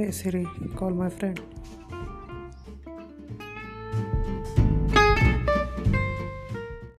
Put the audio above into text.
Hey Siri, call my friend.